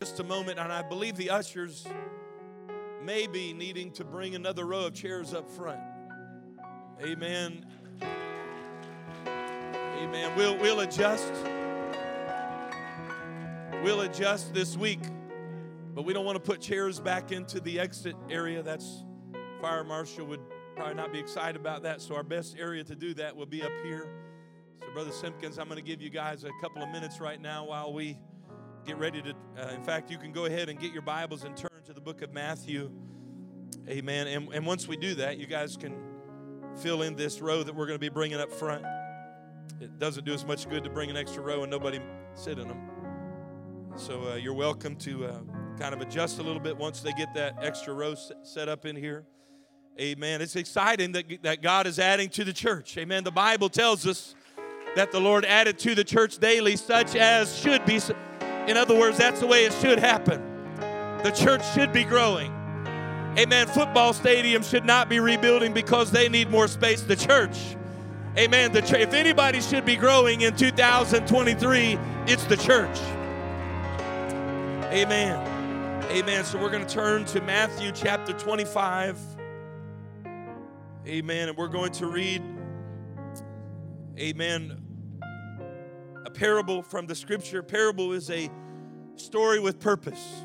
Just a moment, and I believe the ushers may be needing to bring another row of chairs up front. Amen. Amen. We'll, we'll adjust. We'll adjust this week, but we don't want to put chairs back into the exit area. That's fire marshal would probably not be excited about that. So our best area to do that will be up here. So, Brother Simpkins, I'm going to give you guys a couple of minutes right now while we get ready to. Uh, in fact, you can go ahead and get your Bibles and turn to the book of Matthew. Amen. And, and once we do that, you guys can fill in this row that we're going to be bringing up front. It doesn't do as much good to bring an extra row and nobody sit in them. So uh, you're welcome to uh, kind of adjust a little bit once they get that extra row set up in here. Amen. It's exciting that, that God is adding to the church. Amen. The Bible tells us that the Lord added to the church daily, such as should be. In other words, that's the way it should happen. The church should be growing. Amen. Football stadiums should not be rebuilding because they need more space. The church. Amen. The ch- if anybody should be growing in 2023, it's the church. Amen. Amen. So we're going to turn to Matthew chapter 25. Amen. And we're going to read, amen, a parable from the scripture. Parable is a story with purpose.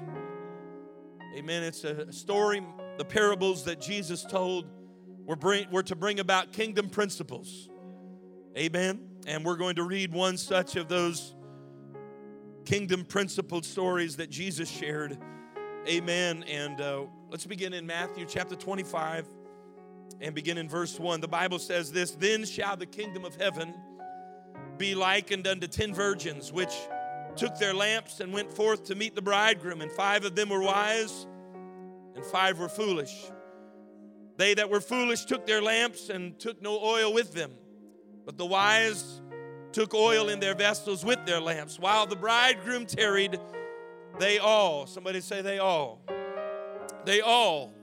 Amen. It's a story, the parables that Jesus told were, bring, were to bring about kingdom principles. Amen. And we're going to read one such of those kingdom principled stories that Jesus shared. Amen. And uh, let's begin in Matthew chapter 25 and begin in verse 1. The Bible says this Then shall the kingdom of heaven be likened unto ten virgins, which took their lamps and went forth to meet the bridegroom. And five of them were wise, and five were foolish. They that were foolish took their lamps and took no oil with them, but the wise took oil in their vessels with their lamps. While the bridegroom tarried, they all, somebody say they all, they all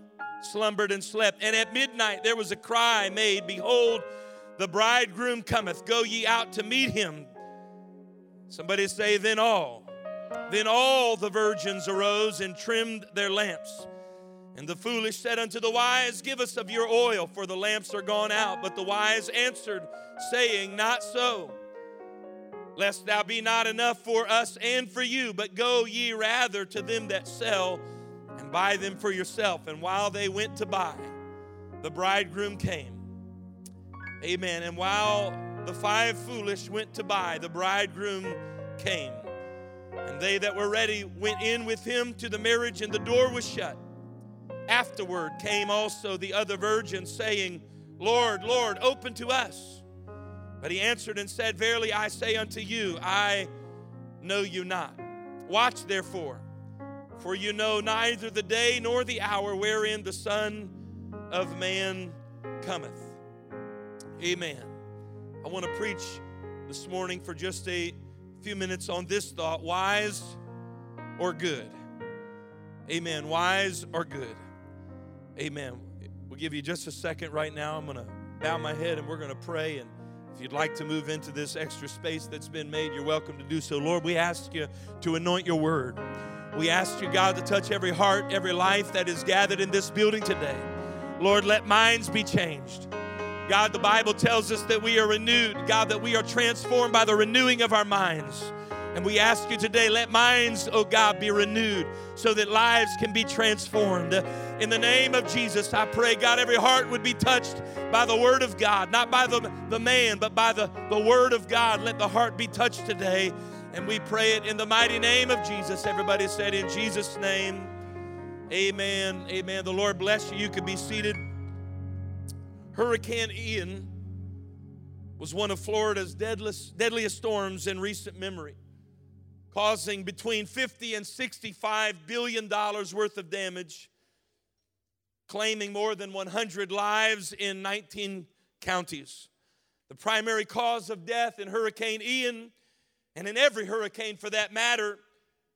slumbered and slept. And at midnight there was a cry made, Behold, the bridegroom cometh, go ye out to meet him. Somebody say, Then all. Then all the virgins arose and trimmed their lamps. And the foolish said unto the wise, Give us of your oil, for the lamps are gone out. But the wise answered, saying, Not so lest thou be not enough for us and for you, but go ye rather to them that sell and buy them for yourself. And while they went to buy, the bridegroom came. Amen. And while the five foolish went to buy, the bridegroom came. And they that were ready went in with him to the marriage, and the door was shut. Afterward came also the other virgins, saying, Lord, Lord, open to us. But he answered and said, Verily I say unto you, I know you not. Watch therefore, for you know neither the day nor the hour wherein the Son of Man cometh. Amen. I want to preach this morning for just a few minutes on this thought wise or good. Amen. Wise or good. Amen. We'll give you just a second right now. I'm going to bow my head and we're going to pray and if you'd like to move into this extra space that's been made, you're welcome to do so. Lord, we ask you to anoint your word. We ask you, God, to touch every heart, every life that is gathered in this building today. Lord, let minds be changed. God, the Bible tells us that we are renewed, God, that we are transformed by the renewing of our minds. And we ask you today, let minds, oh God, be renewed so that lives can be transformed. In the name of Jesus, I pray, God, every heart would be touched by the word of God, not by the, the man, but by the, the word of God. Let the heart be touched today. And we pray it in the mighty name of Jesus. Everybody said, in Jesus' name, amen. Amen. The Lord bless you. You can be seated. Hurricane Ian was one of Florida's deadliest, storms in recent memory. causing between 50 and 65 billion dollars worth of damage, claiming more than 100 lives in 19 counties. The primary cause of death in Hurricane Ian, and in every hurricane for that matter,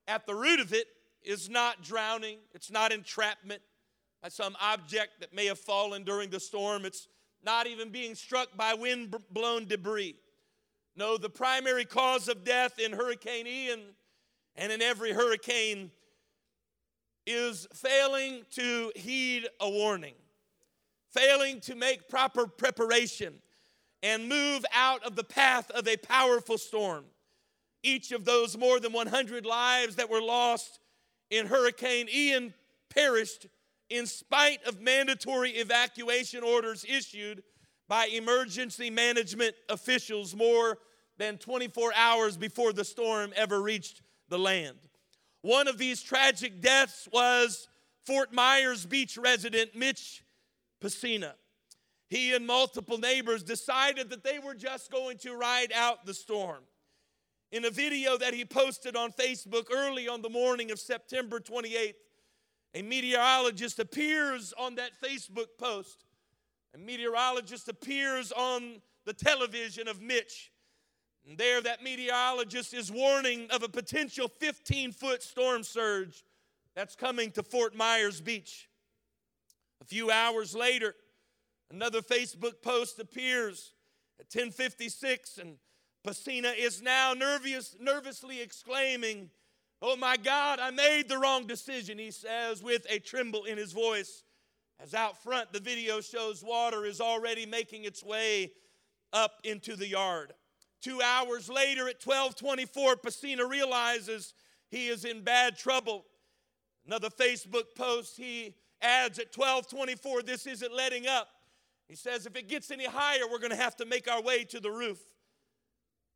at the root of it is not drowning, it's not entrapment some object that may have fallen during the storm, it's not even being struck by wind blown debris. No, the primary cause of death in Hurricane Ian and in every hurricane is failing to heed a warning, failing to make proper preparation and move out of the path of a powerful storm. Each of those more than 100 lives that were lost in Hurricane Ian perished in spite of mandatory evacuation orders issued by emergency management officials more than 24 hours before the storm ever reached the land. One of these tragic deaths was Fort Myers Beach resident Mitch Pacina. He and multiple neighbors decided that they were just going to ride out the storm. In a video that he posted on Facebook early on the morning of September 28th, a meteorologist appears on that Facebook post. A meteorologist appears on the television of Mitch. And there, that meteorologist is warning of a potential 15 foot storm surge that's coming to Fort Myers Beach. A few hours later, another Facebook post appears at 1056, and Pacina is now nervous, nervously exclaiming, Oh my God, I made the wrong decision, he says with a tremble in his voice. As out front, the video shows water is already making its way up into the yard. Two hours later at 1224, Pacina realizes he is in bad trouble. Another Facebook post, he adds at 1224, this isn't letting up. He says, if it gets any higher, we're going to have to make our way to the roof.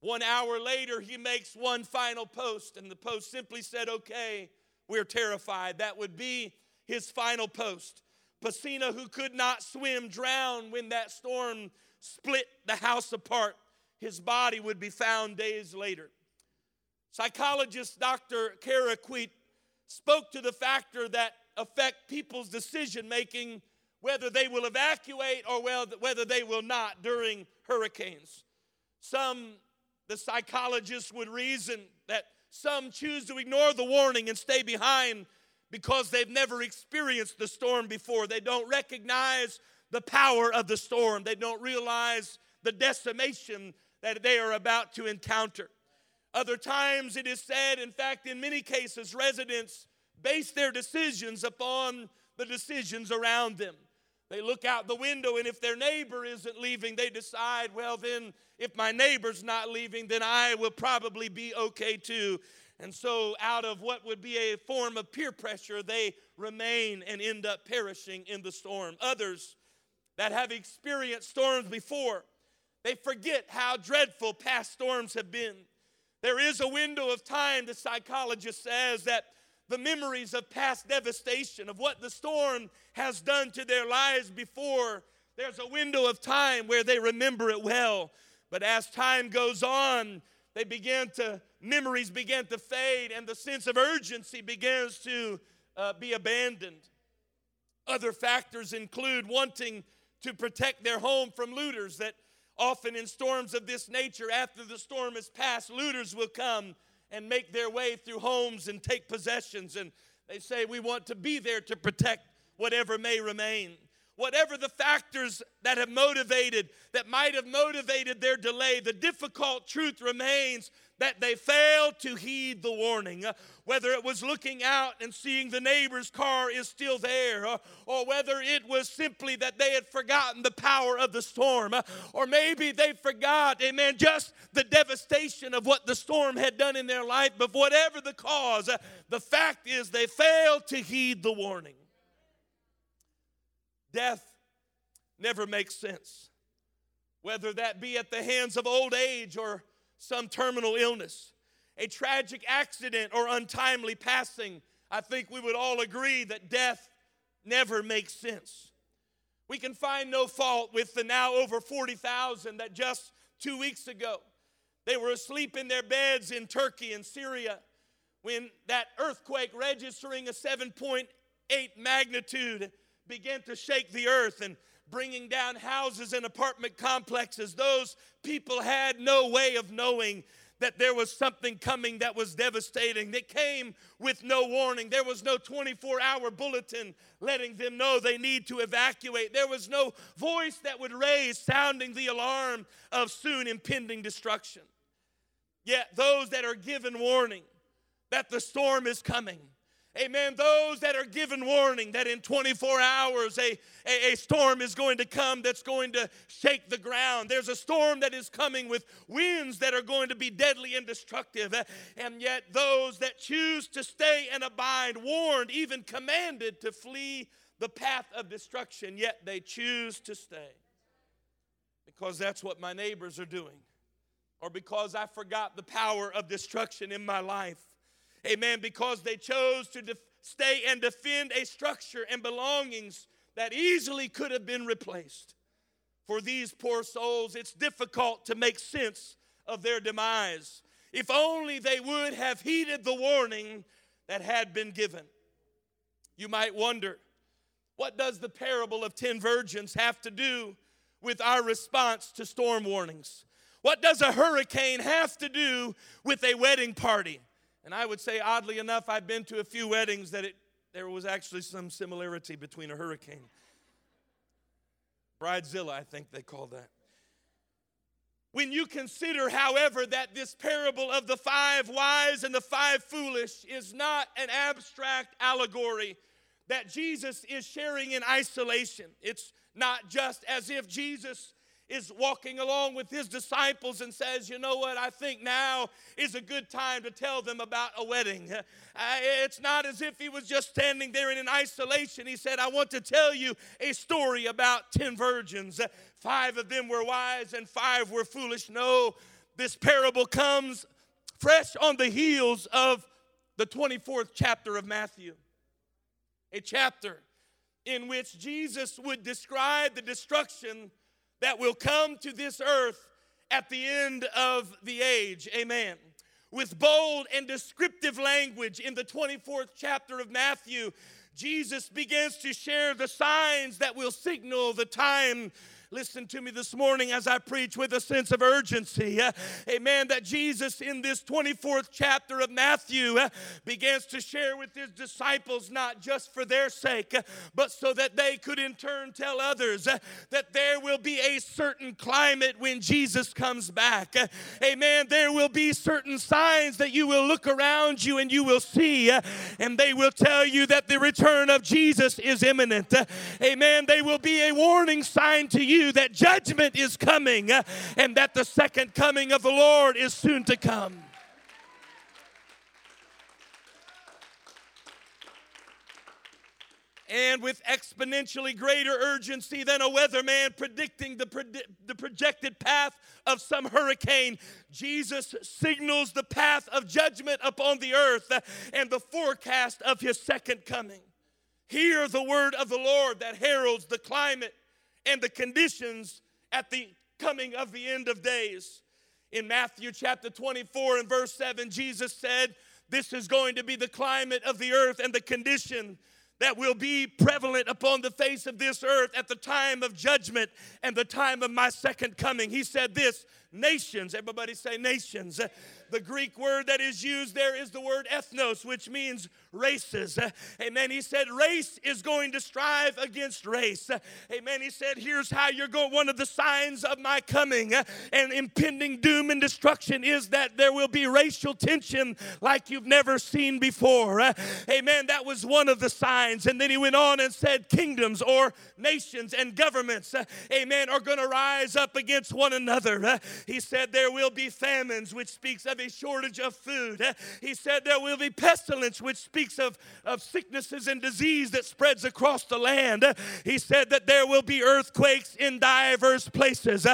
One hour later, he makes one final post, and the post simply said, Okay, we're terrified. That would be his final post. Pacina, who could not swim, drowned when that storm split the house apart. His body would be found days later. Psychologist Dr. Kara Sweet spoke to the factor that affect people's decision making, whether they will evacuate or whether they will not during hurricanes. Some the psychologists would reason that some choose to ignore the warning and stay behind because they've never experienced the storm before. They don't recognize the power of the storm, they don't realize the decimation that they are about to encounter. Other times, it is said, in fact, in many cases, residents base their decisions upon the decisions around them. They look out the window, and if their neighbor isn't leaving, they decide, well, then if my neighbor's not leaving, then I will probably be okay too. And so, out of what would be a form of peer pressure, they remain and end up perishing in the storm. Others that have experienced storms before, they forget how dreadful past storms have been. There is a window of time, the psychologist says, that the memories of past devastation, of what the storm has done to their lives before. There's a window of time where they remember it well. But as time goes on, they begin to, memories begin to fade, and the sense of urgency begins to uh, be abandoned. Other factors include wanting to protect their home from looters, that often in storms of this nature, after the storm has passed, looters will come and make their way through homes and take possessions. And they say, We want to be there to protect whatever may remain. Whatever the factors that have motivated, that might have motivated their delay, the difficult truth remains that they failed to heed the warning. Uh, whether it was looking out and seeing the neighbor's car is still there, uh, or whether it was simply that they had forgotten the power of the storm, uh, or maybe they forgot, amen, just the devastation of what the storm had done in their life. But whatever the cause, the fact is they failed to heed the warning. Death never makes sense, whether that be at the hands of old age or some terminal illness, a tragic accident, or untimely passing, I think we would all agree that death never makes sense. We can find no fault with the now over 40,000 that just two weeks ago they were asleep in their beds in Turkey and Syria when that earthquake registering a 7.8 magnitude began to shake the earth and bringing down houses and apartment complexes, those people had no way of knowing that there was something coming that was devastating, that came with no warning. There was no 24 hour bulletin letting them know they need to evacuate. There was no voice that would raise sounding the alarm of soon impending destruction. Yet, those that are given warning that the storm is coming, Amen. Those that are given warning that in 24 hours a, a, a, storm is going to come that's going to shake the ground. There's a storm that is coming with winds that are going to be deadly and destructive. And yet, those that choose to stay and abide, warned, even commanded to flee the path of destruction, yet they choose to stay. Because that's what my neighbors are doing, or because I forgot the power of destruction in my life Amen. Because they chose to def- stay and defend a structure and belongings that easily could have been replaced. For these poor souls, it's difficult to make sense of their demise. If only they would have heeded the warning that had been given. You might wonder, what does the parable of 10 virgins have to do with our response to storm warnings? What does a hurricane have to do with a wedding party? And I would say, oddly enough, I've been to a few weddings that it, there was actually some similarity between a hurricane. Bridezilla, I think they call that. When you consider, however, that this parable of the five wise and the five foolish is not an abstract allegory that Jesus is sharing in isolation, it's not just as if Jesus is walking along with his disciples and says, You know what? I think now is a good time to tell them about a wedding. It's not as if he was just standing there in an isolation. He said, I want to tell you a story about 10 virgins. Five of them were wise and five were foolish. No, this parable comes fresh on the heels of the 24th chapter of Matthew, a chapter in which Jesus would describe the destruction that will come to this earth at the end of the age. Amen. With bold and descriptive language in the 24th chapter of Matthew, Jesus begins to share the signs that will signal the time Listen to me this morning as I preach with a sense of urgency. Uh, amen. That Jesus, in this 24th chapter of Matthew, uh, begins to share with his disciples, not just for their sake, uh, but so that they could in turn tell others uh, that there will be a certain climate when Jesus comes back. Uh, amen. There will be certain signs that you will look around you and you will see, uh, and they will tell you that the return of Jesus is imminent. amen. They will be a warning sign to you you that judgment is coming uh, and that the second coming of the Lord is soon to come. and with exponentially greater urgency than a weatherman predicting the, predi- the projected path of some hurricane, Jesus signals the path of judgment upon the earth uh, and the forecast of his second coming. Hear the word of the Lord that heralds the climate and the conditions at the coming of the end of days. In Matthew chapter 24 and verse 7, Jesus said, This is going to be the climate of the earth and the condition that will be prevalent upon the face of this earth at the time of judgment and the time of my second coming. He said this nations, everybody say nations. The Greek word that is used there is the word ethnos, which means races. Amen. He said, race is going to strive against race. Amen. He said, here's how you're going. One of the signs of my coming and impending doom and destruction is that there will be racial tension like you've never seen before. Amen. That was one of the signs. And then he went on and said, kingdoms or nations and governments, amen, are going to rise up against one another. He said, there will be famines, which speaks of a shortage of food. He said there will be pestilence, which speaks of, of sicknesses and disease that spreads across the land. He said that there will be earthquakes in diverse places.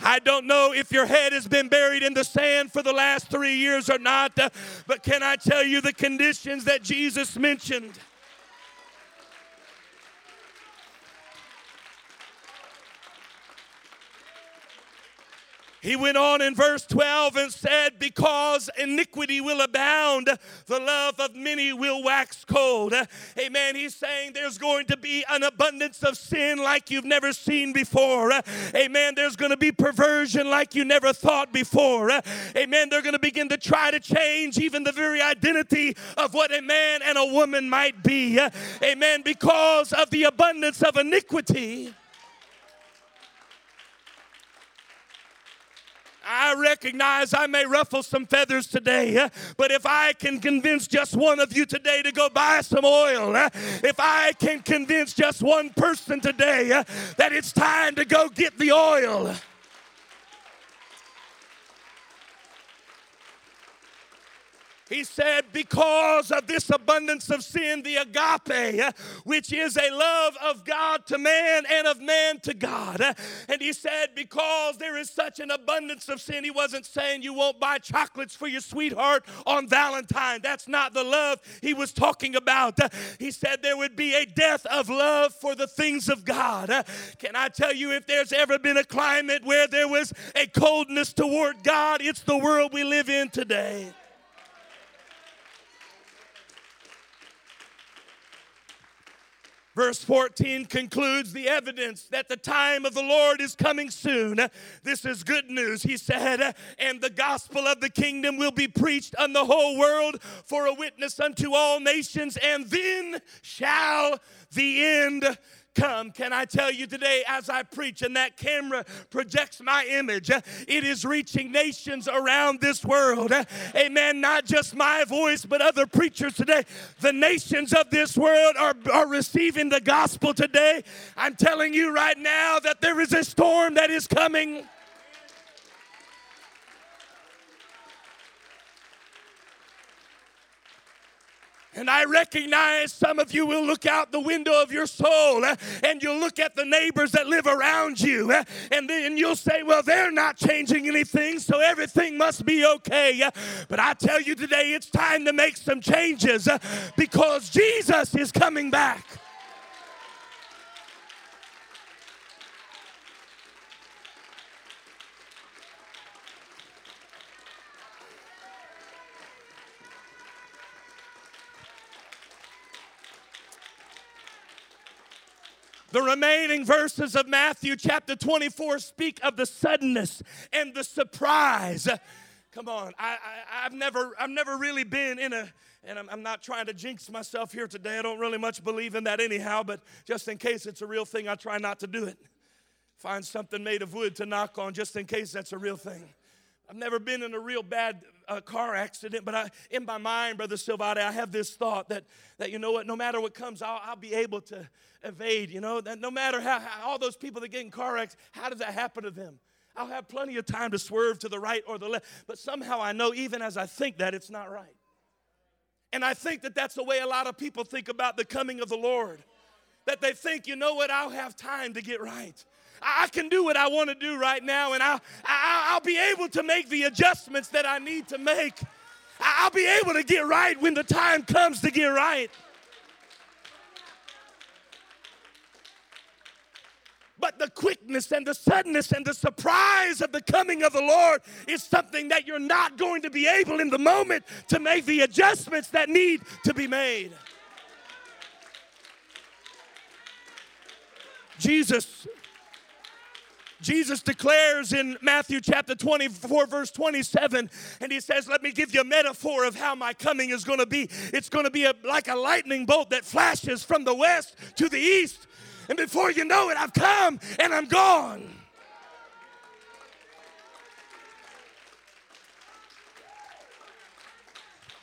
I don't know if your head has been buried in the sand for the last three years or not, but can I tell you the conditions that Jesus mentioned? He went on in verse 12 and said, Because iniquity will abound, the love of many will wax cold. Amen. He's saying there's going to be an abundance of sin like you've never seen before. Amen. There's going to be perversion like you never thought before. Amen. They're going to begin to try to change even the very identity of what a man and a woman might be. Amen. Because of the abundance of iniquity. I recognize I may ruffle some feathers today, but if I can convince just one of you today to go buy some oil, if I can convince just one person today that it's time to go get the oil, He said, because of this abundance of sin, the agape, which is a love of God to man and of man to God. And he said, because there is such an abundance of sin, he wasn't saying you won't buy chocolates for your sweetheart on Valentine. That's not the love he was talking about. He said there would be a death of love for the things of God. Can I tell you, if there's ever been a climate where there was a coldness toward God, it's the world we live in today. Verse 14 concludes the evidence that the time of the Lord is coming soon. This is good news. He said, And the gospel of the kingdom will be preached on the whole world for a witness unto all nations, and then shall the end come. Can I tell you today, as I preach and that camera projects my image, it is reaching nations around this world. Amen. Not just my voice, but other preachers today. The nations of this world are, are receiving the gospel today. I'm telling you right now that there is a storm that is coming. And I recognize some of you will look out the window of your soul uh, and you'll look at the neighbors that live around you uh, and then you'll say, well, they're not changing anything, so everything must be okay. Uh, but I tell you today, it's time to make some changes because Jesus is coming back. The remaining verses of Matthew chapter 24 speak of the suddenness and the surprise. Come on, I, have never, I've never really been in a, and I'm, I'm not trying to jinx myself here today. I don't really much believe in that anyhow, but just in case it's a real thing, I try not to do it. Find something made of wood to knock on just in case that's a real thing. I've never been in a real bad uh, car accident, but I, in my mind, Brother Silvade, I have this thought that, that you know what, no matter what comes, I'll, I'll be able to evade, you know, that no matter how, how all those people that get in car accidents, how does that happen to them? I'll have plenty of time to swerve to the right or the left, but somehow I know even as I think that, it's not right. And I think that that's the way a lot of people think about the coming of the Lord. That they think, you know what, I'll have time to get right. I can do what I want to do right now, and I'll, I'll be able to make the adjustments that I need to make. I'll be able to get right when the time comes to get right. But the quickness and the suddenness and the surprise of the coming of the Lord is something that you're not going to be able in the moment to make the adjustments that need to be made. Jesus Jesus declares in Matthew chapter 24, verse 27, and he says, Let me give you a metaphor of how my coming is going to be. It's going to be a, like a lightning bolt that flashes from the west to the east. And before you know it, I've come and I'm gone.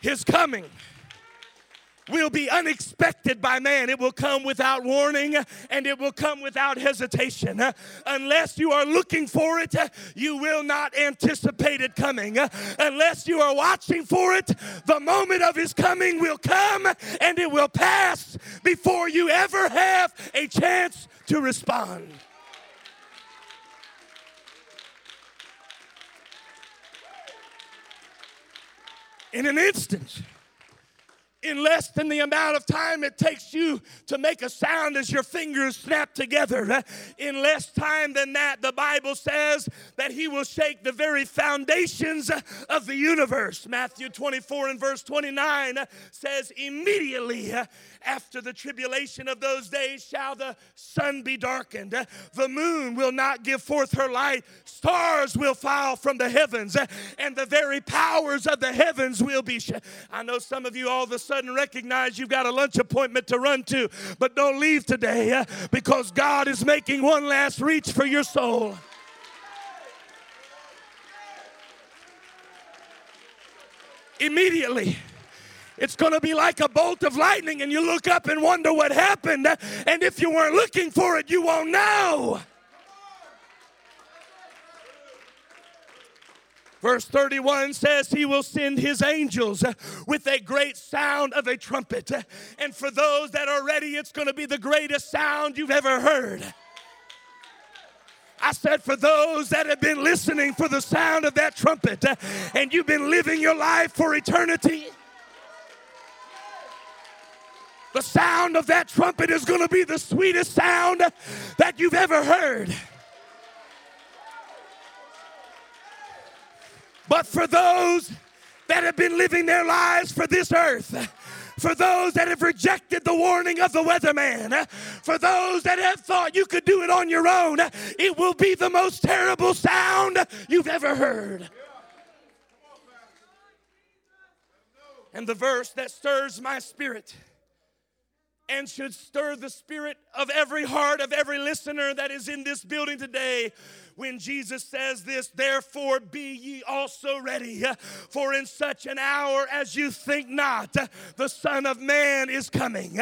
His coming will be unexpected by man. It will come without warning and it will come without hesitation. Unless you are looking for it, you will not anticipate it coming. Unless you are watching for it, the moment of his coming will come and it will pass before you ever have a chance to respond. In an instant, in less than the amount of time it takes you to make a sound as your fingers snap together. Eh? In less time than that, the Bible says that He will shake the very foundations eh, of the universe. Matthew 24 and verse 29 eh, says, Immediately after the tribulation of those days shall the sun be darkened, the moon will not give forth her light, stars will fall from the heavens, and the very powers of the heavens will be. Sh- I know some of you all of a sudden recognize you've got a lunch appointment to run to, but don't leave today because God is making one last reach for your soul. Immediately it's going to be like a bolt of lightning, and you look up and wonder what happened. And if you weren't looking for it, you won't know. Verse 31 says, He will send His angels with a great sound of a trumpet. And for those that are ready, it's going to be the greatest sound you've ever heard. I said, for those that have been listening for the sound of that trumpet and you've been living your life for eternity. The sound of that trumpet is going to be the sweetest sound that you've ever heard. But for those that have been living their lives for this earth, for those that have rejected the warning of the weatherman, for those that have thought you could do it on your own, it will be the most terrible sound you've ever heard. And the verse that stirs my spirit and should stir the spirit of every heart of every listener that is in this building today when Jesus says this, therefore be ye also ready, for in such an hour as you think not, the Son of Man is coming.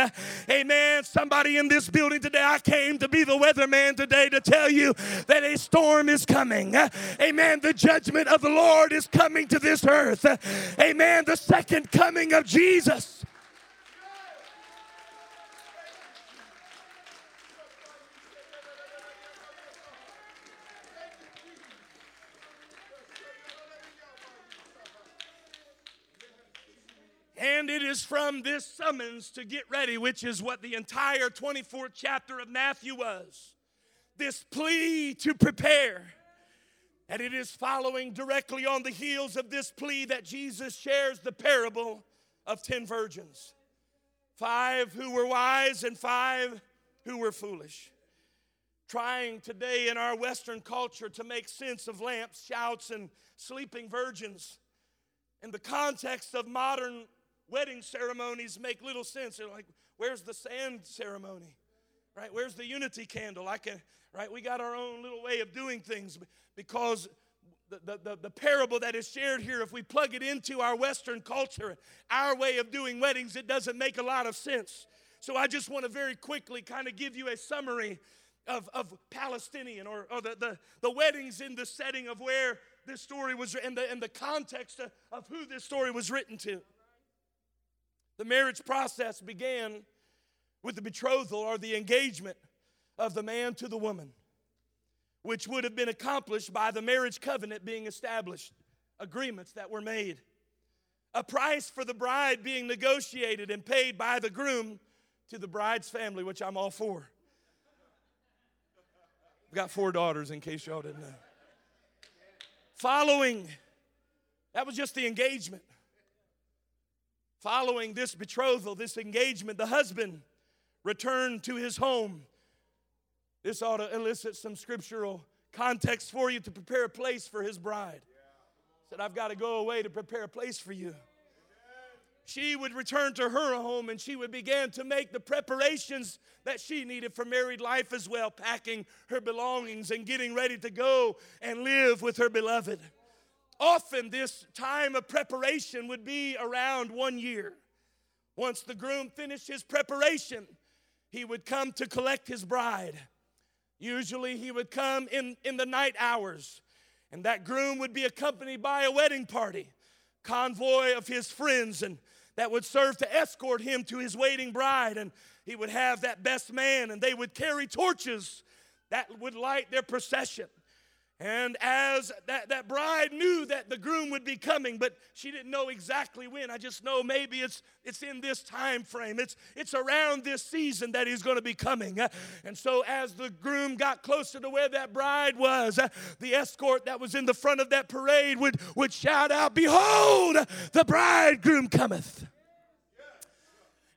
Amen. Somebody in this building today, I came to be the weatherman today to tell you that a storm is coming. Amen. The judgment of the Lord is coming to this earth. Amen. The second coming of Jesus. It is from this summons to get ready, which is what the entire 24th chapter of Matthew was. This plea to prepare. And it is following directly on the heels of this plea that Jesus shares the parable of 10 virgins five who were wise and five who were foolish. Trying today in our Western culture to make sense of lamps, shouts, and sleeping virgins in the context of modern wedding ceremonies make little sense. They're like, where's the sand ceremony? Right? Where's the unity candle? I can, right? We got our own little way of doing things because the, the, the, the, parable that is shared here, if we plug it into our Western culture, our way of doing weddings, it doesn't make a lot of sense. So I just want to very quickly kind of give you a summary of, of Palestinian or, or the, the, the weddings in the setting of where this story was and the, and the context of, of who this story was written to. The marriage process began with the betrothal or the engagement of the man to the woman, which would have been accomplished by the marriage covenant being established, agreements that were made, a price for the bride being negotiated and paid by the groom to the bride's family, which I'm all for. I've got four daughters, in case y'all didn't know. Following, that was just the engagement. Following this betrothal, this engagement, the husband returned to his home. This ought to elicit some scriptural context for you to prepare a place for his bride. Said, I've got to go away to prepare a place for you. She would return to her home and she would begin to make the preparations that she needed for married life as well, packing her belongings and getting ready to go and live with her beloved. Often, this time of preparation would be around one year. Once the groom finished his preparation, he would come to collect his bride. Usually, he would come in, in the night hours, and that groom would be accompanied by a wedding party, convoy of his friends, and that would serve to escort him to his waiting bride. And he would have that best man, and they would carry torches that would light their procession. And as that, that bride knew that the groom would be coming, but she didn't know exactly when. I just know maybe it's it's in this time frame. It's it's around this season that he's going to be coming. Uh, and so as the groom got closer to where that bride was, uh, the escort that was in the front of that parade would, would shout out, Behold, the bridegroom cometh.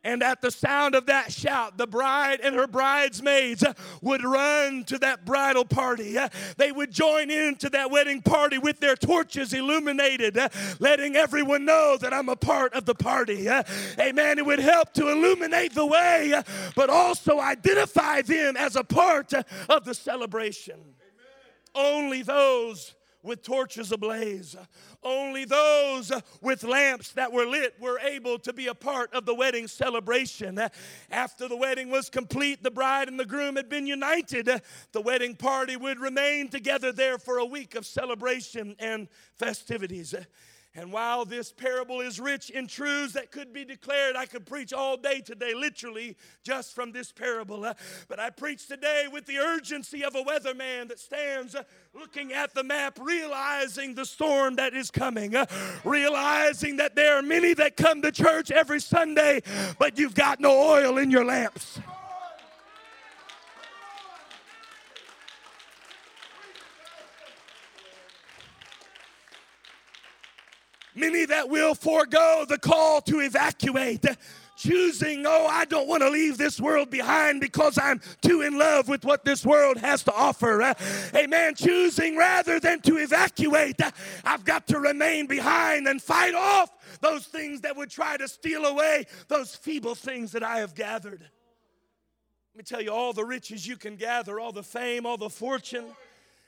And at the sound of that shout, the bride and her bridesmaids would run to that bridal party. They would join into that wedding party with their torches illuminated, letting everyone know that I'm a part of the party. Amen. It would help to illuminate the way, but also identify them as a part of the celebration. Only those with torches ablaze. Only those with lamps that were lit were able to be a part of the wedding celebration. After the wedding was complete, the bride and the groom had been united. The wedding party would remain together there for a week of celebration and festivities. And while this parable is rich in truths that could be declared, I could preach all day today, literally, just from this parable. But I preach today with the urgency of a weatherman that stands looking at the map, realizing the storm that is coming, realizing that there are many that come to church every Sunday, but you've got no oil in your lamps. Many that will forego the call to evacuate choosing, oh, I don't want to leave this world behind because I'm too in love with what this world has to offer. Uh, amen. Choosing rather than to evacuate, I've got to remain behind and fight off those things that would try to steal away those feeble things that I have gathered. Let me tell you, all the riches you can gather, all the fame, all the fortune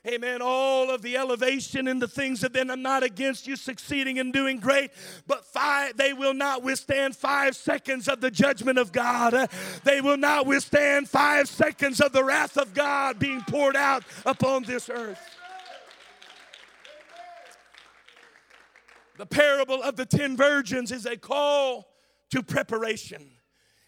Amen. All of the elevation and the things that then I'm not against you succeeding and doing great, but five, they will not withstand five seconds of the judgment of God. They will not withstand five seconds of the wrath of God being poured out upon this earth. The parable of the ten virgins is a call to preparation.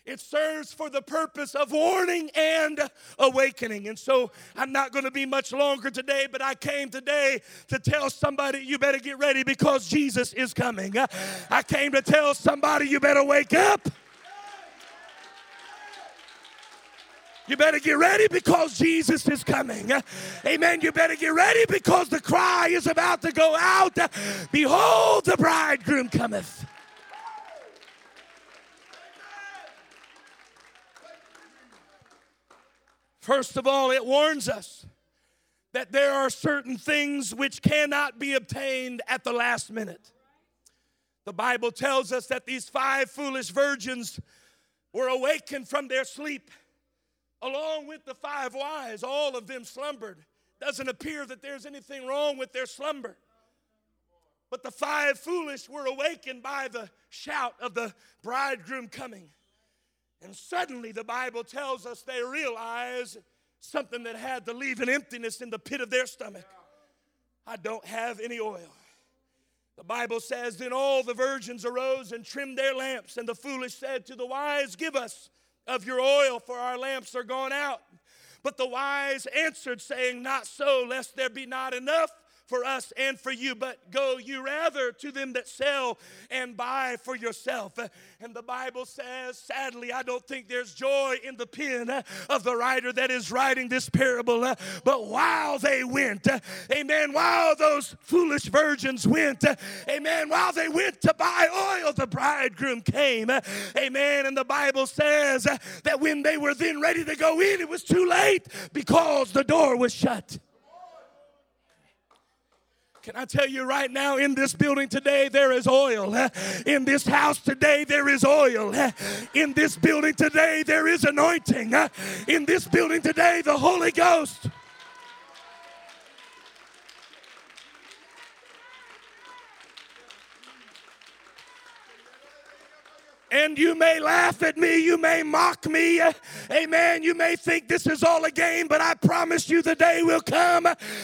It serves for the purpose of warning and awakening. And so I'm not going to be much longer today, but I came today to tell somebody you better get ready because Jesus is coming. I came to tell somebody you better wake up. You better get ready because Jesus is coming. Amen. You better get ready because the cry is about to go out. Behold, the bridegroom cometh. First of all, it warns us that there are certain things which cannot be obtained at the last minute. The Bible tells us that these five foolish virgins were awakened from their sleep along with the five wise. All of them slumbered. Doesn't appear that there's anything wrong with their slumber. But the five foolish were awakened by the shout of the bridegroom coming. And suddenly, the Bible tells us they realize something that had to leave an emptiness in the pit of their stomach. I don't have any oil. The Bible says, Then all the virgins arose and trimmed their lamps, and the foolish said to the wise, Give us of your oil, for our lamps are gone out. But the wise answered, saying, Not so, lest there be not enough for us and for you, but go you rather to them that sell and buy for yourself. And the Bible says, sadly, I don't think there's joy in the pen of the writer that is writing this parable. But while they went, amen, while those foolish virgins went, amen, while they went to buy oil, the bridegroom came, amen. And the Bible says that when they were then ready to go in, it was too late because the door was shut. Can I tell you right now, in this building today, there is oil. In this house today, there is oil. In this building today, there is anointing. In this building today, the Holy Ghost. And you may laugh at me, you may mock me, amen. You may think this is all a game, but I promise you the day will come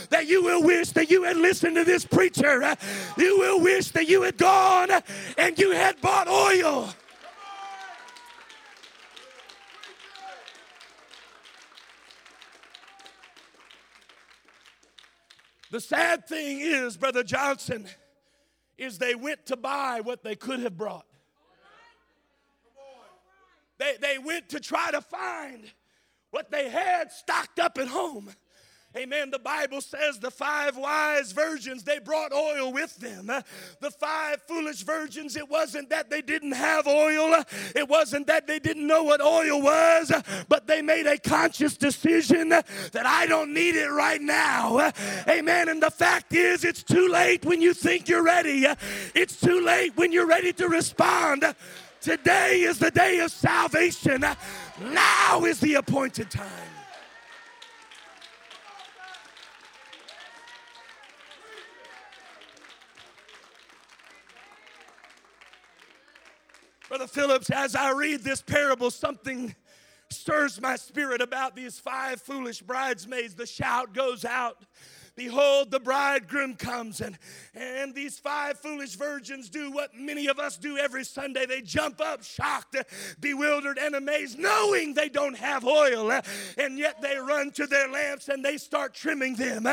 that you will wish that you had listened to this preacher. You will wish that you had gone and you had bought oil. The sad thing is, Brother Johnson, is they went to buy what they could have brought. They, they went to try to find what they had stocked up at home. Amen. The Bible says the five wise virgins, they brought oil with them. The five foolish virgins, it wasn't that they didn't have oil, it wasn't that they didn't know what oil was, but they made a conscious decision that I don't need it right now. Amen. And the fact is, it's too late when you think you're ready, it's too late when you're ready to respond. Today is the day of salvation. Now is the appointed time. Brother Phillips, as I read this parable, something stirs my spirit about these five foolish bridesmaids. The shout goes out. Behold, the bridegroom comes, and, and these five foolish virgins do what many of us do every Sunday. They jump up, shocked, bewildered, and amazed, knowing they don't have oil, and yet they run to their lamps and they start trimming them.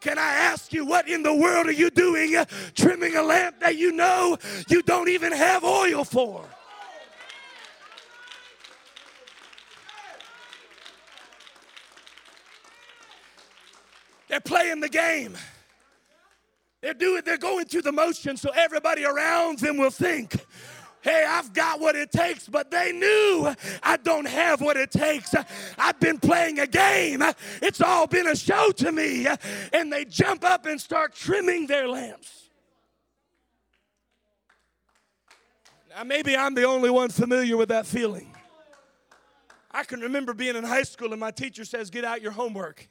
Can I ask you, what in the world are you doing trimming a lamp that you know you don't even have oil for? They're playing the game. They're doing, they're going through the motion so everybody around them will think, hey, I've got what it takes, but they knew I don't have what it takes. I've been playing a game. It's all been a show to me. And they jump up and start trimming their lamps. Now, maybe I'm the only one familiar with that feeling. I can remember being in high school and my teacher says, Get out your homework.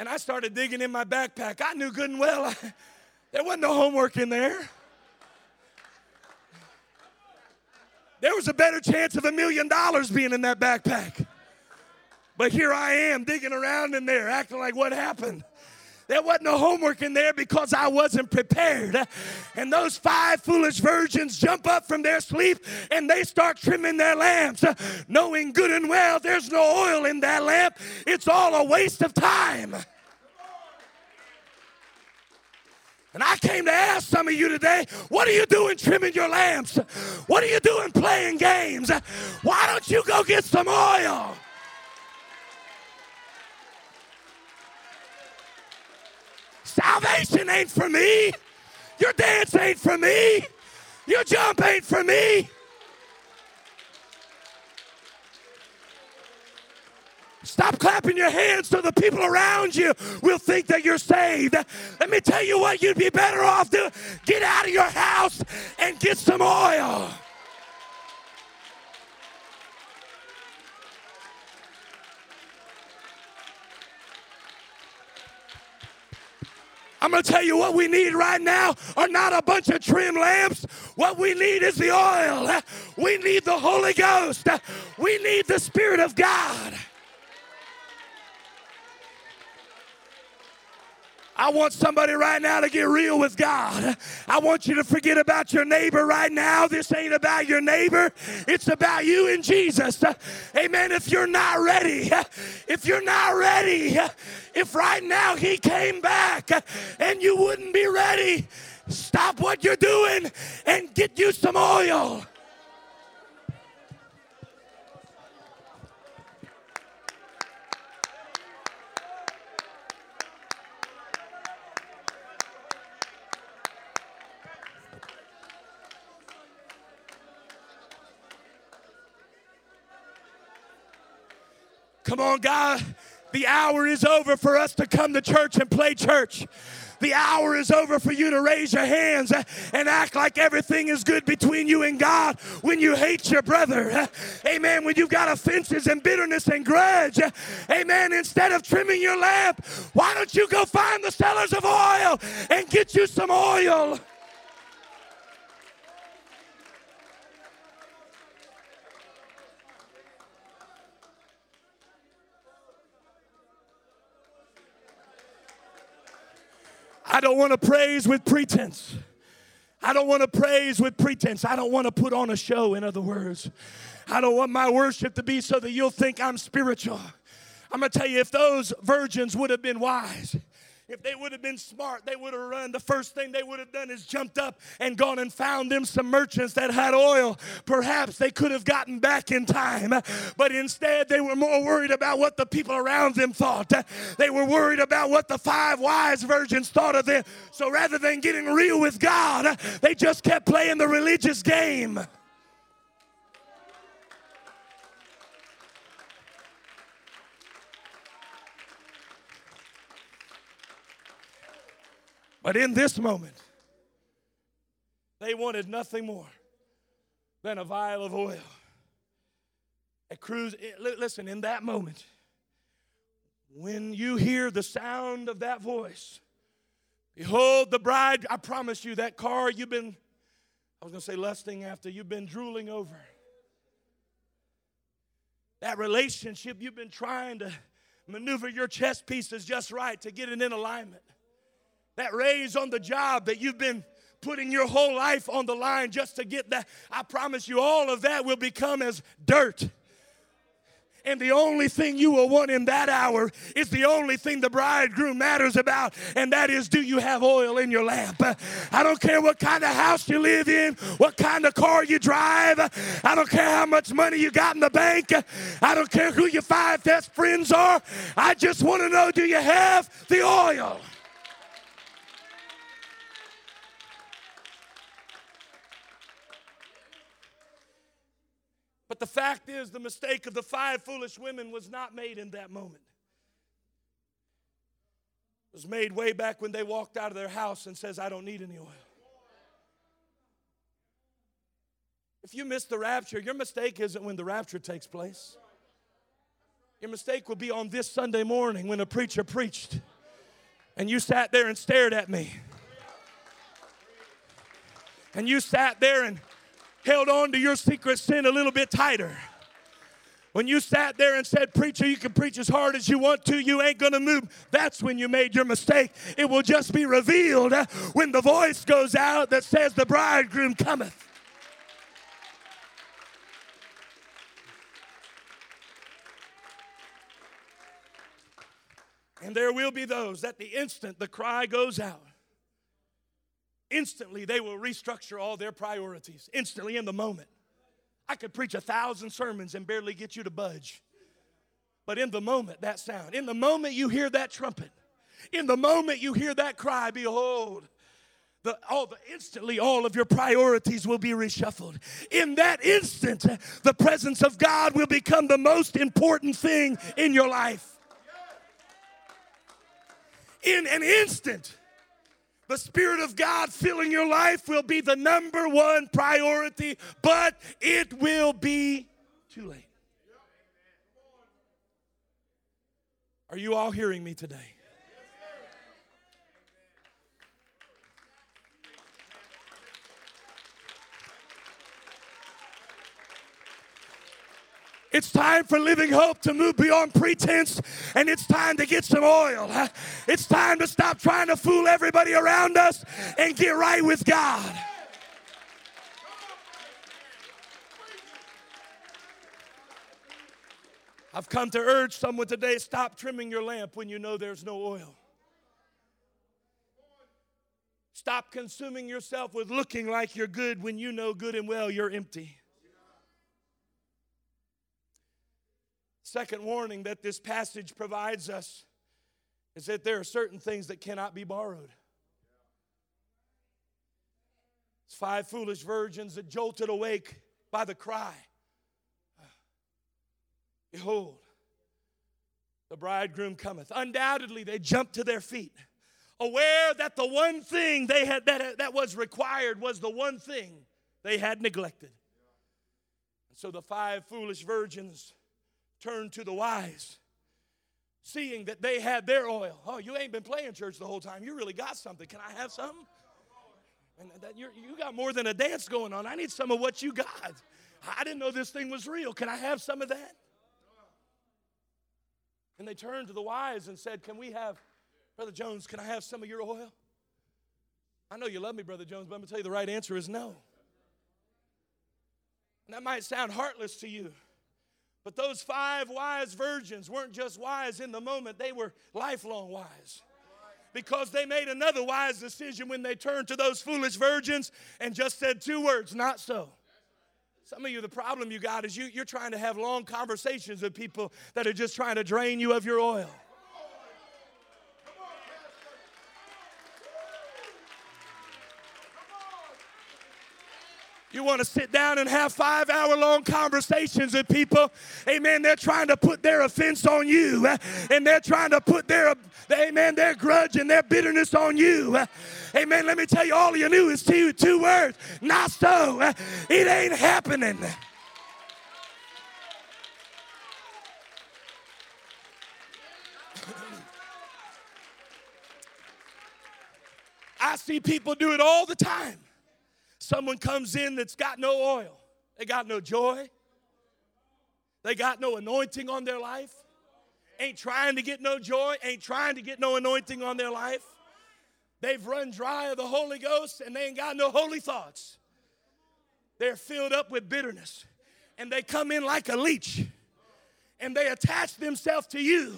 And I started digging in my backpack. I knew good and well I, there wasn't no homework in there. There was a better chance of a million dollars being in that backpack. But here I am digging around in there, acting like what happened. There wasn't no homework in there because I wasn't prepared. And those five foolish virgins jump up from their sleep and they start trimming their lamps, knowing good and well there's no oil in that lamp. It's all a waste of time. And I came to ask some of you today, what are you doing trimming your lamps? What are you doing playing games? Why don't you go get some oil? Salvation ain't for me. Your dance ain't for me. Your jump ain't for me. Stop clapping your hands so the people around you will think that you're saved. Let me tell you what you'd be better off doing. Get out of your house and get some oil. I'm going to tell you what we need right now are not a bunch of trim lamps. What we need is the oil. We need the Holy Ghost. We need the Spirit of God. I want somebody right now to get real with God. I want you to forget about your neighbor right now. This ain't about your neighbor, it's about you and Jesus. Amen. If you're not ready, if you're not ready, if right now He came back and you wouldn't be ready, stop what you're doing and get you some oil. Come on, God. The hour is over for us to come to church and play church. The hour is over for you to raise your hands and act like everything is good between you and God when you hate your brother. Amen. When you've got offenses and bitterness and grudge. Amen. Instead of trimming your lamp, why don't you go find the sellers of oil and get you some oil? I don't want to praise with pretense. I don't want to praise with pretense. I don't want to put on a show, in other words. I don't want my worship to be so that you'll think I'm spiritual. I'm going to tell you if those virgins would have been wise, if they would have been smart, they would have run. The first thing they would have done is jumped up and gone and found them some merchants that had oil. Perhaps they could have gotten back in time, but instead they were more worried about what the people around them thought. They were worried about what the five wise virgins thought of them. So rather than getting real with God, they just kept playing the religious game. But in this moment, they wanted nothing more than a vial of oil. A cruse, eh, listen, in that moment, when you hear the sound of that voice, behold the bride. I promise you, that car you've been, I was going to say lusting after, you've been drooling over. That relationship you've been trying to maneuver your chess pieces just right to get it in alignment that raise on the job that you've been putting your whole life on the line just to get that, I promise you, all of that will become as dirt. And the only thing you will want in that hour is the only thing the bridegroom matters about, and that is do you have oil in your lamp? I don't care what kind of house you live in, what kind of car you drive. I don't care how much money you got in the bank. I don't care who your five best friends are. I just want to know do you have the oil? But the fact is, the mistake of the five foolish women was not made in that moment. It was made way back when they walked out of their house and says, I don't need any oil. If you miss the rapture, your mistake isn't when the rapture takes place. Your mistake will be on this Sunday morning when a preacher preached and you sat there and stared at me. And you sat there and held on to your secret sin a little bit tighter. When you sat there and said, Preacher, you can preach as hard as you want to, you ain't gonna move, that's when you made your mistake. It will just be revealed uh, when the voice goes out that says, The bridegroom cometh. And there will be those that the instant the cry goes out, instantly they will restructure all their priorities, instantly in the moment. I could preach a thousand sermons and barely get you to budge. But in the moment, that sound, in the moment you hear that trumpet, in the moment you hear that cry, behold, the, all the, instantly all of your priorities will be reshuffled. In that instant, the presence of God will become the most important thing in your life. In an instant, the Spirit of God filling your life will be the number one priority, but it will be too late. Are you all hearing me today? It's time for living hope to move beyond pretense, and it's time to get some oil. It's time to stop trying to fool everybody around us and get right with God. I've come to urge someone today stop trimming your lamp when you know there's no oil. Stop consuming yourself with looking like you're good when you know good and well you're empty. Second warning that this passage provides us is that there are certain things that cannot be borrowed. It's five foolish virgins that jolted awake by the cry Behold, the bridegroom cometh. Undoubtedly, they jumped to their feet, aware that the one thing they had that, that was required was the one thing they had neglected. And so the five foolish virgins turned to the wise, seeing that they had their oil. Oh, you ain't been playing church the whole time. You really got something. Can I have something? And that you you got more than a dance going on. I need some of what you got. I didn't know this thing was real. Can I have some of that? And they turned to the wise and said, Can we have, Brother Jones, can I have some of your oil? I know you love me, Brother Jones, but I'm going to tell you the right answer is no. And that might sound heartless to you. But those five wise virgins weren't just wise in the moment, they were lifelong wise. because they made another wise decision when they turned to those foolish virgins and just said two words, not so. Some of you, the problem you got is you, you're trying to have long conversations with people that are just trying to drain you of your oil. You want to sit down and have five hour long conversations with people. Amen. They're trying to put their offense on you. Eh? And they're trying to put their, amen, their grudge and their bitterness on you. Eh? Amen. Let me tell you, all you knew is two, two words. Not so. Eh? It ain't happening. I see people do it all the time. Someone comes in that's got no oil, they got no joy, they got no anointing on their life, ain't trying to get no joy, ain't trying to get no anointing on their life. They've run dry of the Holy Ghost and they ain't got no holy thoughts. They're filled up with bitterness and they come in like a leech and they attach themselves to you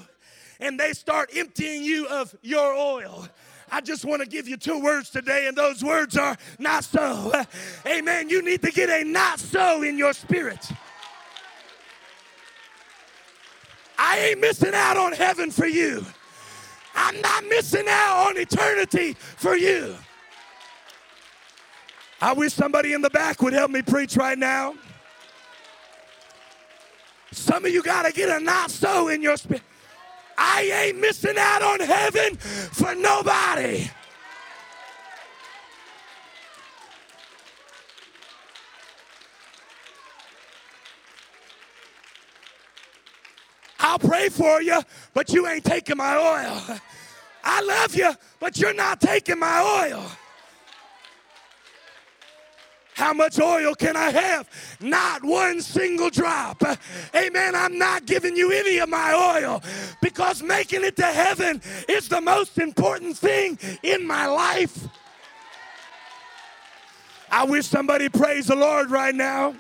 and they start emptying you of your oil I just want to give you two words today, and those words are not so. Amen. You need to get a not so in your spirit. I ain't missing out on heaven for you. I'm not missing out on eternity for you. I wish somebody in the back would help me preach right now. Some of you got to get a not so in your spirit. I ain't missing out on heaven for nobody. I'll pray for you, but you ain't taking my oil. I love you, but you're not taking my oil. How much oil can I have? Not one single drop. Amen. I'm not giving you any of my oil because making it to heaven is the most important thing in my life. I wish somebody praise the Lord right now.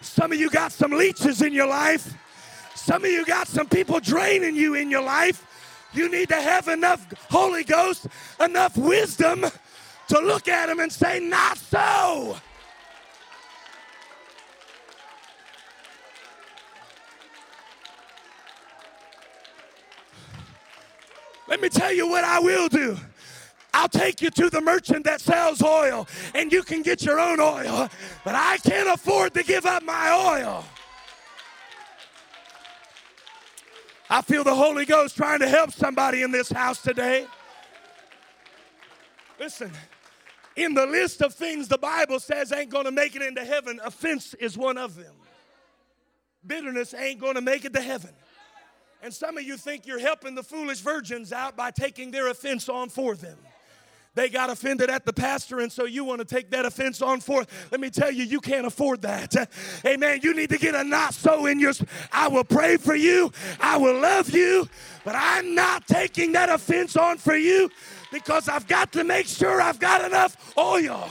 Some of you got some leeches in your life. Some of you got some people draining you in your life. You need to have enough Holy Ghost, enough wisdom to look at him and say, Not so. Let me tell you what I will do. I'll take you to the merchant that sells oil and you can get your own oil. But I can't afford to give up my oil. I feel the Holy Ghost trying to help somebody in this house today. Listen, in the list of things the Bible says ain't going to make it into heaven, offense is one of them. Bitterness ain't going to make it to heaven. And some of you think you're helping the foolish virgins out by taking their offense on for them. They got offended at the pastor, and so you want to take that offense on for. Let me tell you, you can't afford that. Amen. You need to get a not so in your. I will pray for you. I will love you, but I'm not taking that offense on for you because I've got to make sure I've got enough oil.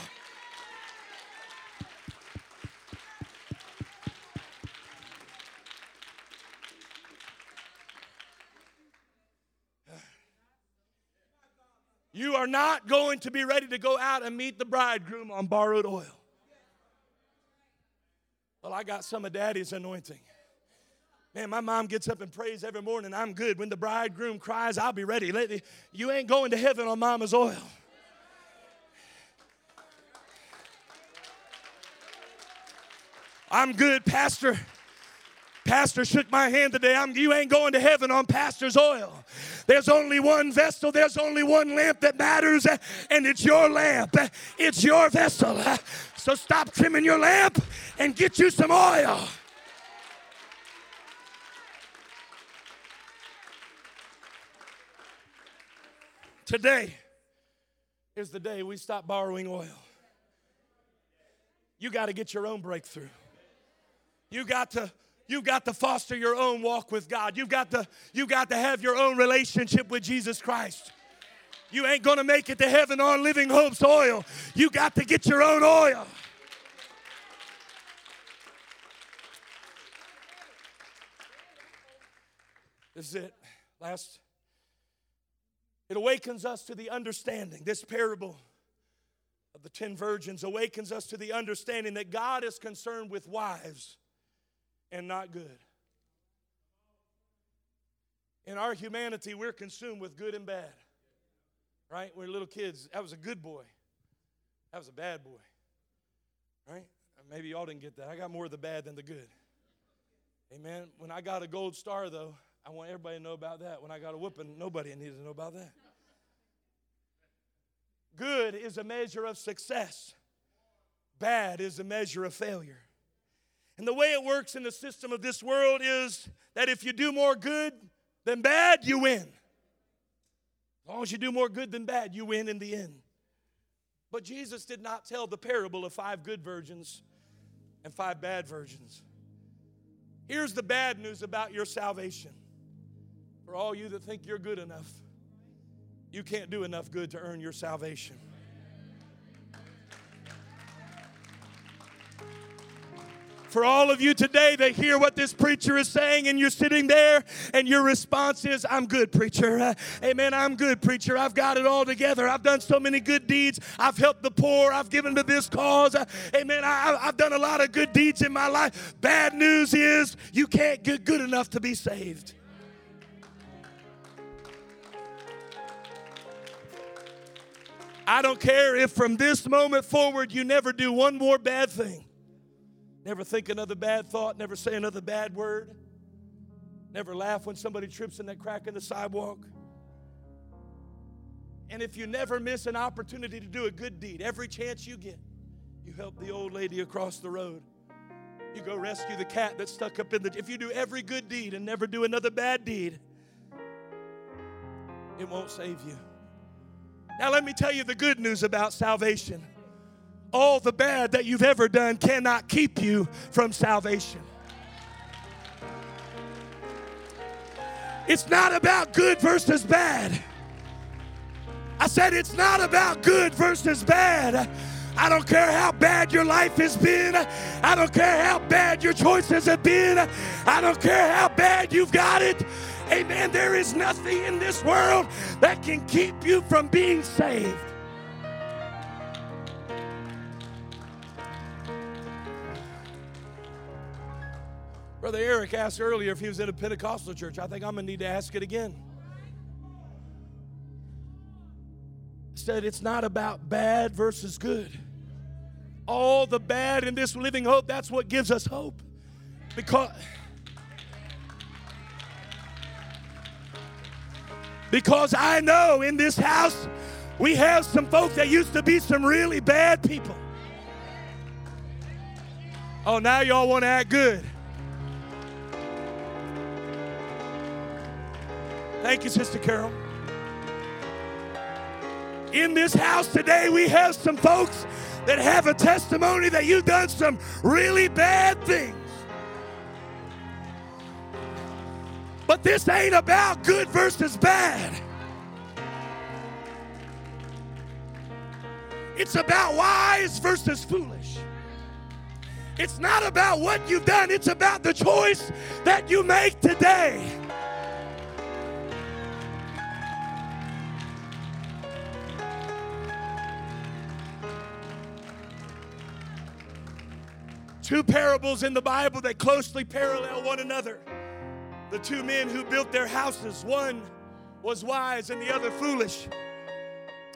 You are not going to be ready to go out and meet the bridegroom on borrowed oil. Well, I got some of daddy's anointing. Man, my mom gets up and prays every morning. I'm good. When the bridegroom cries, I'll be ready. You ain't going to heaven on mama's oil. I'm good, Pastor. Pastor shook my hand today. I'm, you ain't going to heaven on Pastor's oil. There's only one vessel, there's only one lamp that matters, and it's your lamp. It's your vessel. So stop trimming your lamp and get you some oil. Today is the day we stop borrowing oil. You got to get your own breakthrough. You got to you got to foster your own walk with God. You've got to you got to have your own relationship with Jesus Christ. You ain't to make it to heaven on Living Hope's oil. You got to get your own oil. This is it. Last It awakens us to the understanding. This parable of the ten virgins awakens us to the understanding that God is concerned with wives and not good. In our humanity, we're consumed with good and bad. Right? We're little kids. That was a good boy. That was a bad boy. Right? Maybe y'all didn't get that. I got more of the bad than the good. Amen. When I got a gold star, though, I want everybody to know about that. When I got a whooping, nobody needed to know about that. Good is a measure of success, bad is a measure of failure. And the way it works in the system of this world is that if you do more good than bad, you win. As long as you do more good than bad, you win in the end. But Jesus did not tell the parable of five good virgins and five bad virgins. Here's the bad news about your salvation. For all you that think you're good enough, you can't do enough good to earn your salvation. For all of you today that hear what this preacher is saying, and you're sitting there, and your response is, I'm good, preacher. Uh, amen. I'm good, preacher. I've got it all together. I've done so many good deeds. I've helped the poor. I've given to this cause. Uh, amen. I, I've done a lot of good deeds in my life. Bad news is, you can't get good enough to be saved. I don't care if from this moment forward you never do one more bad thing. Never think another bad thought, never say another bad word. Never laugh when somebody trips in that crack in the sidewalk. And if you never miss an opportunity to do a good deed, every chance you get, you help the old lady across the road. You go rescue the cat that's stuck up in the. If you do every good deed and never do another bad deed, it won't save you. Now, let me tell you the good news about salvation all the bad that you've ever done cannot keep you from salvation. It's not about good versus bad. I said it's not about good versus bad. I don't care how bad your life has been. I don't care how bad your choices have been. I don't care how bad you've got it. Amen. There is nothing in this world that can keep you from being saved. Brother Eric asked earlier if he was in a Pentecostal church. I think I'm going to need to ask it again. Said it's not about bad versus good. All the bad in this living hope, that's what gives us hope. Because. Because I know in this house we have some folks that used to be some really bad people. Oh, now y'all want to act good. Thank you, Sister Carol. In this house today, we have some folks that have a testimony that you've done some really bad things. But this ain't about good versus bad. It's about wise versus foolish. It's not about what you've done, it's about the choice that you make today. Two parables in the Bible that closely parallel one another. The two men who built their houses, one was wise and the other foolish.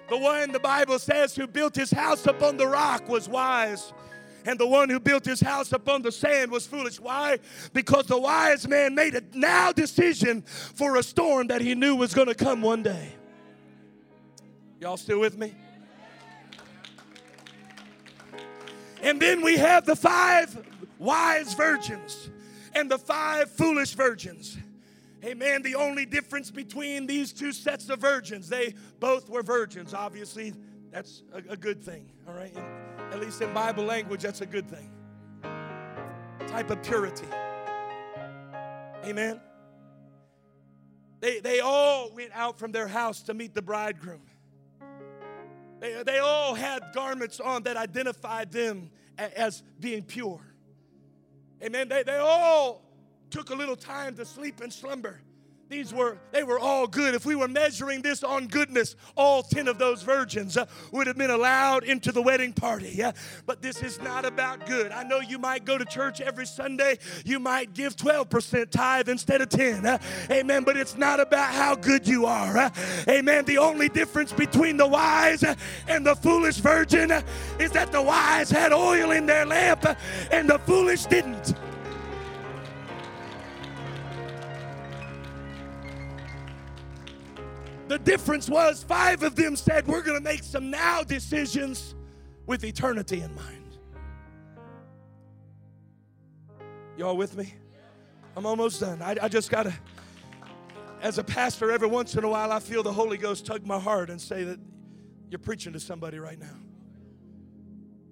The one, the Bible says, who built his house upon the rock was wise. And the one who built his house upon the sand was foolish. Why? Because the wise man made a now decision for a storm that he knew was going to come one day. Y'all still with me? And then we have the five wise virgins and the five foolish virgins. Amen. The only difference between these two sets of virgins, they both were virgins. Obviously, that's a, a good thing. All right. And at least in Bible language, that's a good thing. Type of purity. Amen. They, they all went out from their house to meet the bridegroom. They, they all had garments on that identified them as being pure. Amen. They, they all took a little time to sleep and slumber these were they were all good. If we were measuring this on goodness all 10 of those virgins uh, would have been allowed into the wedding party uh, but this is not about good. I know you might go to church every sunday. You might give 12% tithe instead of 10 uh, amen but it's not about how good you are uh, amen. The only difference between the wise and the foolish virgin uh, is that the wise had oil in their lamp uh, and the foolish didn't The difference was five of them said, We're going to make some now decisions with eternity in mind. Y'all with me? I'm almost done. I, I just got to, as a pastor, every once in a while, I feel the Holy Ghost tug my heart and say that you're preaching to somebody right now.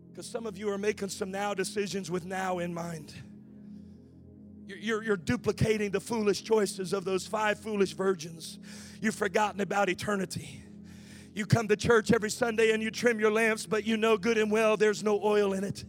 Because some of you are making some now decisions with now in mind. You're, you're, duplicating the foolish choices of those five foolish virgins. You've forgotten about eternity. You come to church every Sunday and you trim your lamps, but you know good and well there's no oil in it.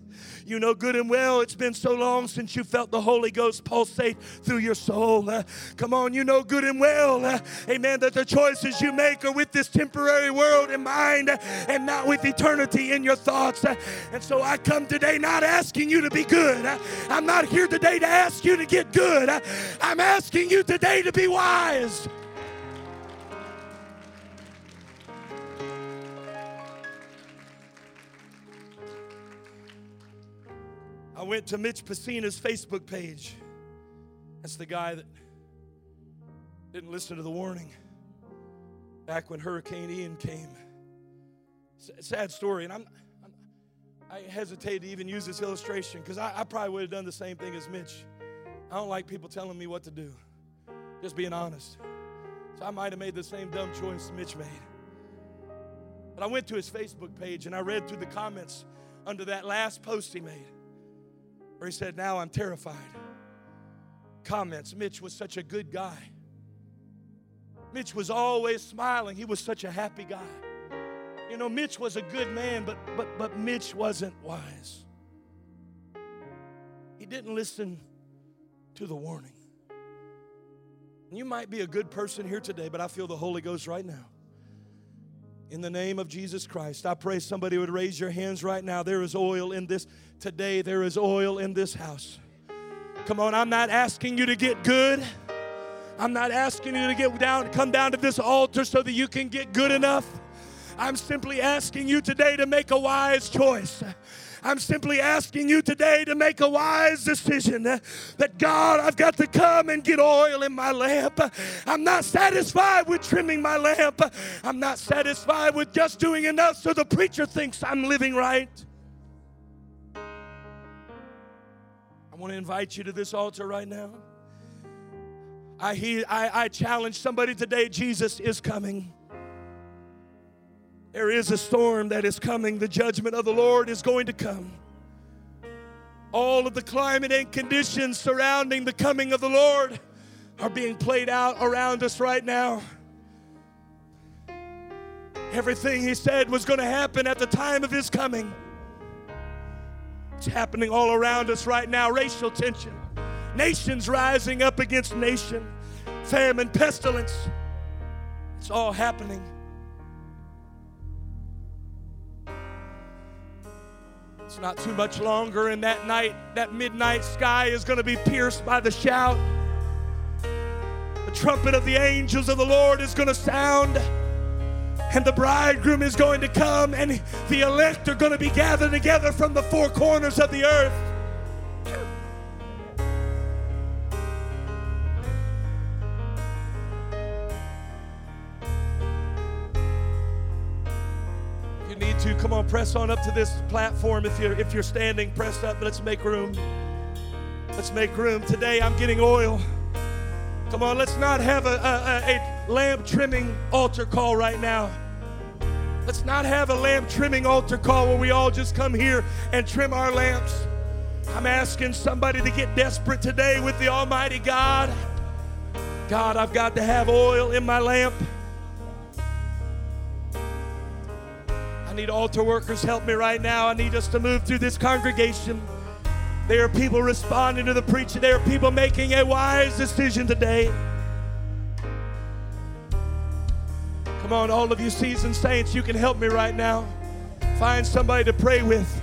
You know good and well it's been so long since you felt the Holy Ghost pulsate through your soul. Uh, come on, you know good and well, uh, amen, that the choices you make are with this temporary world in mind uh, and not with eternity in your thoughts. Uh, and so I come today not asking you to be good. Uh, I'm not here today to ask you to get good. Uh, I'm asking you today to be wise. I went to Mitch Pacenza's Facebook page. That's the guy that didn't listen to the warning back when Hurricane Ian came. Sad story, and I'm, I'm i hesitate to even use this illustration because I, I probably would have done the same thing as Mitch. I don't like people telling me what to do, just being honest. So I might have made the same dumb choice Mitch made. But I went to his Facebook page and I read through the comments under that last post he made where he said, Now I'm terrified. Comments Mitch was such a good guy. Mitch was always smiling. He was such a happy guy. You know, Mitch was a good man, but, but, but Mitch wasn't wise. He didn't listen to the warning. You might be a good person here today, but I feel the Holy Ghost right now. In the name of Jesus Christ, I pray somebody would raise your hands right now. There is oil in this. Today, there is oil in this house. Come on, I'm not asking you to get good. I'm not asking you to get down, come down to this altar so that you can get good enough. I'm simply asking you today to make a wise choice. I'm simply asking you today to make a wise decision uh, that God, I've got to come and get oil in my lamp. I'm not satisfied with trimming my lamp. I'm not satisfied with just doing enough so the preacher thinks I'm living right. I want to invite you to this altar right now. I, I, I challenge somebody today Jesus is coming. There is a storm that is coming. The judgment of the Lord is going to come. All of the climate and conditions surrounding the coming of the Lord are being played out around us right now. Everything he said was going to happen at the time of his coming. It's happening all around us right now racial tension, nations rising up against nation, famine, pestilence. It's all happening. It's not too much longer, and that night, that midnight sky is going to be pierced by the shout. The trumpet of the angels of the Lord is going to sound, and the bridegroom is going to come, and the elect are going to be gathered together from the four corners of the earth. To, come on, press on up to this platform. If you're if you're standing, press up. Let's make room. Let's make room. Today I'm getting oil. Come on, let's not have a, a, a lamp trimming altar call right now. Let's not have a lamp trimming altar call where we all just come here and trim our lamps. I'm asking somebody to get desperate today with the Almighty God. God, I've got to have oil in my lamp. need altar workers help me right now. I need us to move through this congregation. There are people responding to the preaching. There are people making a wise decision today. Come on, all of you seasoned saints, you can help me right now. Find somebody to pray with.